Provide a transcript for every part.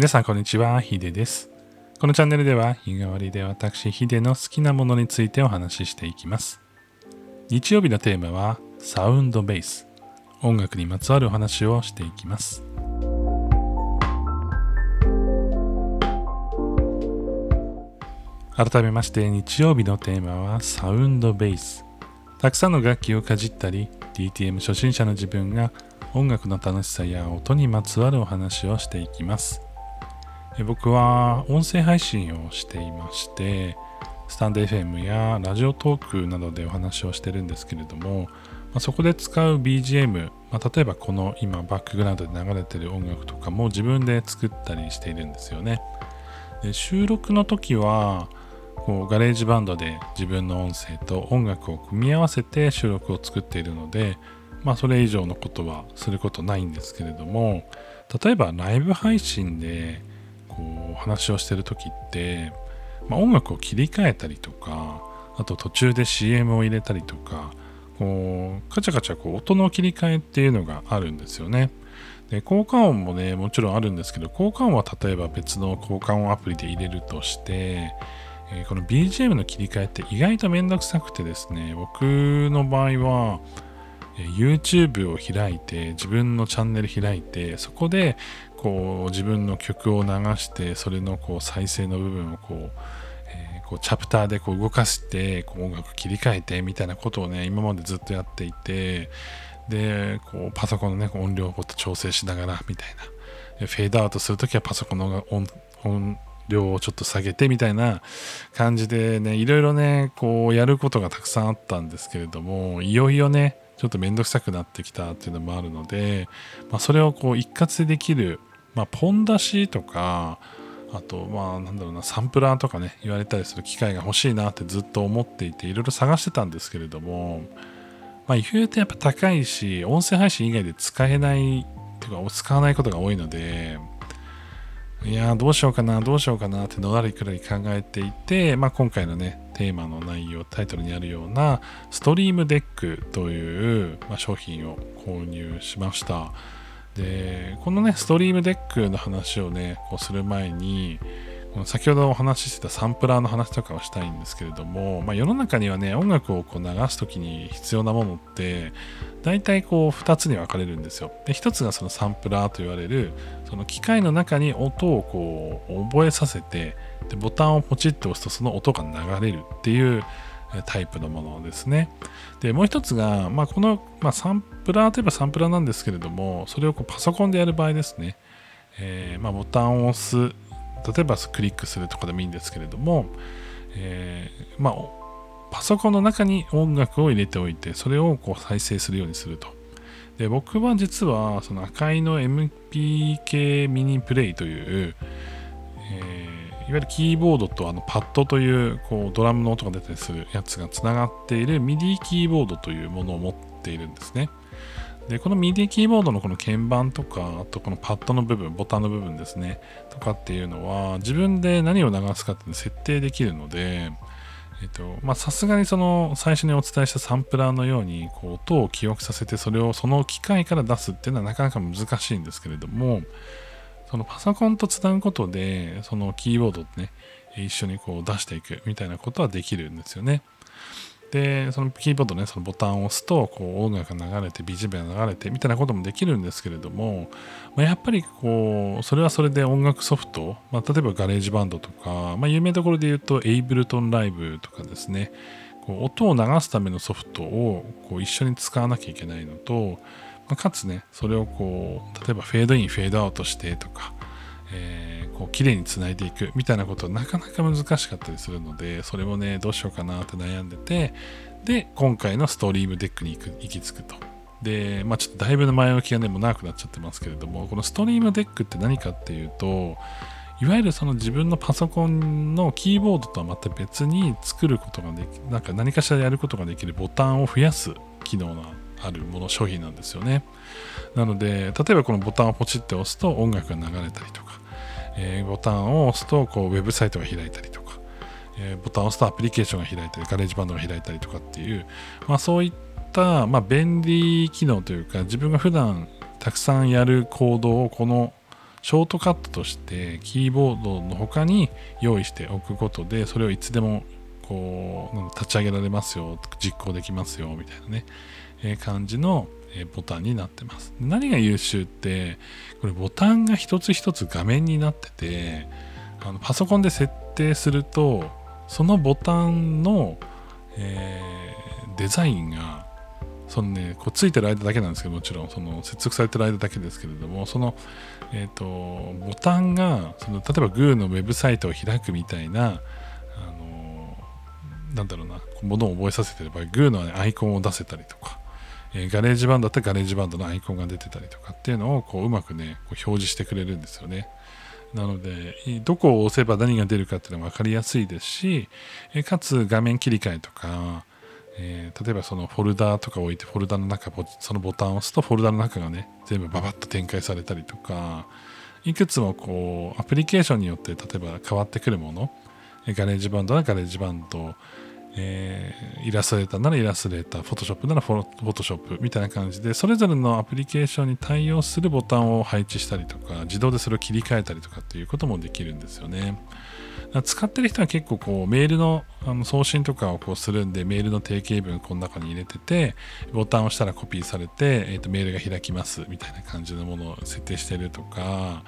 皆さんこんにちは、ヒデです。このチャンネルでは日替わりで私ヒデの好きなものについてお話ししていきます。日曜日のテーマはサウンドベース。音楽にまつわるお話をしていきます。改めまして日曜日のテーマはサウンドベース。たくさんの楽器をかじったり、DTM 初心者の自分が音楽の楽しさや音にまつわるお話をしていきます。え僕は音声配信をしていまして、スタンド FM やラジオトークなどでお話をしてるんですけれども、まあ、そこで使う BGM、まあ、例えばこの今バックグラウンドで流れてる音楽とかも自分で作ったりしているんですよね。で収録の時はこう GarageBand で自分の音声と音楽を組み合わせて収録を作っているので、まあそれ以上のことはすることないんですけれども、例えばライブ配信でこう話をしてる時って、まあ、音楽を切り替えたりとか、あと途中で CM を入れたりとか、こうカチャカチャこう音の切り替えっていうのがあるんですよね。で効果音もねもちろんあるんですけど効果音は例えば別の効果音アプリで入れるとして、えーこの BGM の切り替えって意外とめんどくさくてですね僕の場合は、YouTube を開いて自分のチャンネル開いてそこでこう自分の曲を流してそれのこう再生の部分をこう,、えーこうチャプターでこう動かしてこう音楽切り替えてみたいなことをね今までずっとやっていてでこうパソコンの、ね、音量をこう調整しながらみたいな。フェードアウトするときはパソコンの音量をちょっと下げてみたいな感じでねいろいろねこうやることがたくさんあったんですけれどもいよいよねちょっとめんどくさくなってきたっていうのもあるので、まあ、それをこう一括でできる、まあ、ポン出しとかあとまあなんだろうなサンプラーとかね言われたりする機会が欲しいなってずっと思っていていろいろ探してたんですけれどもまあ言うとやっぱ高いし音声配信以外で使えないとか使わないことが多いのでいやーどうしようかなどうしようかなってのらりくらり考えていて、まあ、今回のねテーマの内容タイトルにあるようなストリームデックという、まあ、商品を購入しました。でこのねストリームデックの話をねこうする前にこの先ほどお話ししてたサンプラーの話とかをしたいんですけれども、まあ、世の中にはね音楽をこう流す時に必要なものって大体こう2つに分かれるんですよ。で1つがそのサンプラーと言われるその機械の中に音をこう覚えさせてでボタンをポチッと押すとその音が流れるっていうタイプのものですね。でもう一つが、まあ、この、まあ、サンプラーといえばサンプラーなんですけれどもそれをこうパソコンでやる場合ですね、えーまあ、ボタンを押す例えばクリックするとかでもいいんですけれども、えーまあ、パソコンの中に音楽を入れておいてそれをこう再生するようにすると。で僕は実はその赤いの MPK ミニプレイという、いわゆるキーボードとあのパッドというこうドラムの音が出たりするやつがつながっている MIDI キーボードというものを持っているんですね。でこの MIDI キーボードのこの鍵盤とかあとこのパッドの部分ボタンの部分ですねとかっていうのは自分で何を流すかっていうのを設定できるのでえっとまさすがにその最初にお伝えしたサンプラーのようにこう音を記憶させてそれをその機械から出すっていうのはなかなか難しいんですけれどもそのパソコンとつなぐことでそのキーボードをね一緒にこう出していくみたいなことはできるんですよね。で、そのキーボードね、そのボタンを押すと、こう音楽が流れて、BGM が流れてみたいなこともできるんですけれども、まあ、やっぱりこう、それはそれで音楽ソフト、まあ、例えば GarageBand とか、まあ、有名どころで言うと、 Ableton Live とかですね、こう音を流すためのソフトをこう一緒に使わなきゃいけないのと、まかつね、それをこう、例えばフェードイン、フェードアウトしてとか、えーこう綺麗につないでいくみたいなことはなかなか難しかったりするのでそれもねどうしようかなって悩んでてで今回のストリームデックに行く行き着くと。でまあちょっとだいぶの前置きがねもう長くなっちゃってますけれどもこのストリームデックって何かっていうといわゆるその自分のパソコンのキーボードとはまた別に作ることができなんか何かしらやることができるボタンを増やす機能があるもの商品なんですよね。なので例えばこのボタンをポチって押すと音楽が流れたりとか、えーボタンを押すとこうウェブサイトが開いたりとか、えーボタンを押すとアプリケーションが開いたり GarageBand が開いたりとかっていう、まあ、そういった、まあ、便利機能というか自分が普段たくさんやる行動をこのショートカットとしてキーボードの他に用意しておくことでそれをいつでもこう立ち上げられますよ実行できますよみたいなね、感じのボタンになってます。何が優秀ってこれボタンが一つ一つ画面になっててあのパソコンで設定するとそのボタンの、えー、デザインがそのね、こうついてる間だけなんですけど、もちろん、その接続されてる間だけですけれども、その、えっ、ー、と、ボタンが、その例えば Goo のウェブサイトを開くみたいな、あのなんだろうな、ものを覚えさせてれば、 Google の、アイコンを出せたりとか、えー、 GarageBand だったら GarageBand のアイコンが出てたりとかっていうのをこううまくね、こう表示してくれるんですよね。なので、どこを押せば何が出るかっていうのが分かりやすいですし、えかつ画面切り替えとか、えー、例えばそのフォルダーとか置いてフォルダの中そのボタンを押すとフォルダの中がね全部ババッと展開されたりとかいくつもこうアプリケーションによって例えば変わってくるものGarageBand なら GarageBand えー、イラストレーターなら Illustrator、 Photoshop なら Photoshop みたいな感じで、それぞれのアプリケーションに対応するボタンを配置したりとか、自動でそれを切り替えたりとかっていうこともできるんですよね。使ってる人は結構こうメールのあの送信とかをこうするんで、メールの定型文この中に入れてて、ボタンを押したらコピーされて、えー、とメールが開きますみたいな感じのものを設定してるとか、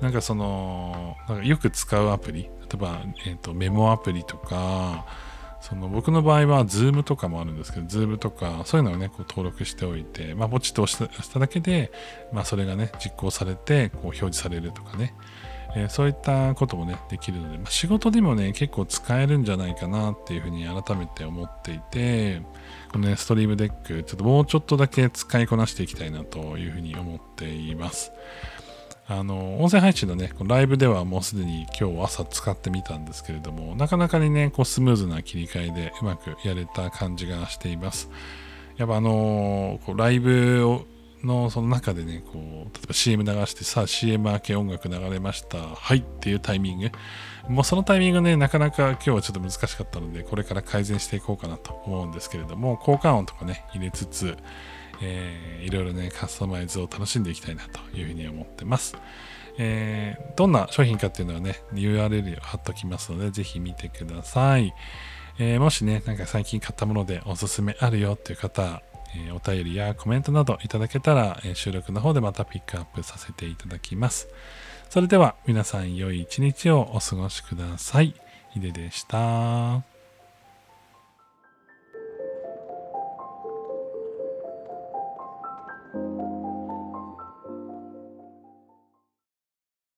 なんかその、なんかよく使うアプリ、例えば、えー、とメモアプリとか、その僕の場合は Zoom とかもあるんですけど、Zoom とかそういうのをね、こう登録しておいて、まあ、ポチッと押しただけで、まあ、それがね、実行されて、こう表示されるとかね、えー、そういったこともね、できるので、まあ、仕事でもね、結構使えるんじゃないかなっていうふうに改めて思っていて、このね、ストリームデック、ちょっともうちょっとだけ使いこなしていきたいなというふうに思っています。あの、音声配信のね、ライブではもうすでに今日朝使ってみたんですけれども、なかなかにね、こうスムーズな切り替えでうまくやれた感じがしています。やっぱあのこうライブをのその中でね、こう、例えば CM 流して、さあ CM 明け音楽流れました。はいっていうタイミング。もうそのタイミングね、なかなか今日はちょっと難しかったので、これから改善していこうかなと思うんですけれども、効果音とかね、入れつつ、えー、いろいろね、カスタマイズを楽しんでいきたいなというふうに思ってます。えー、どんな商品かっていうのはね、URL を貼っときますので、ぜひ見てください。えー、もしね、なんか最近買ったものでおすすめあるよっていう方、え、お便りやコメントなどいただけたら、え、収録の方でまたピックアップさせていただきます。それでは皆さん良い一日をお過ごしください。ヒデでした。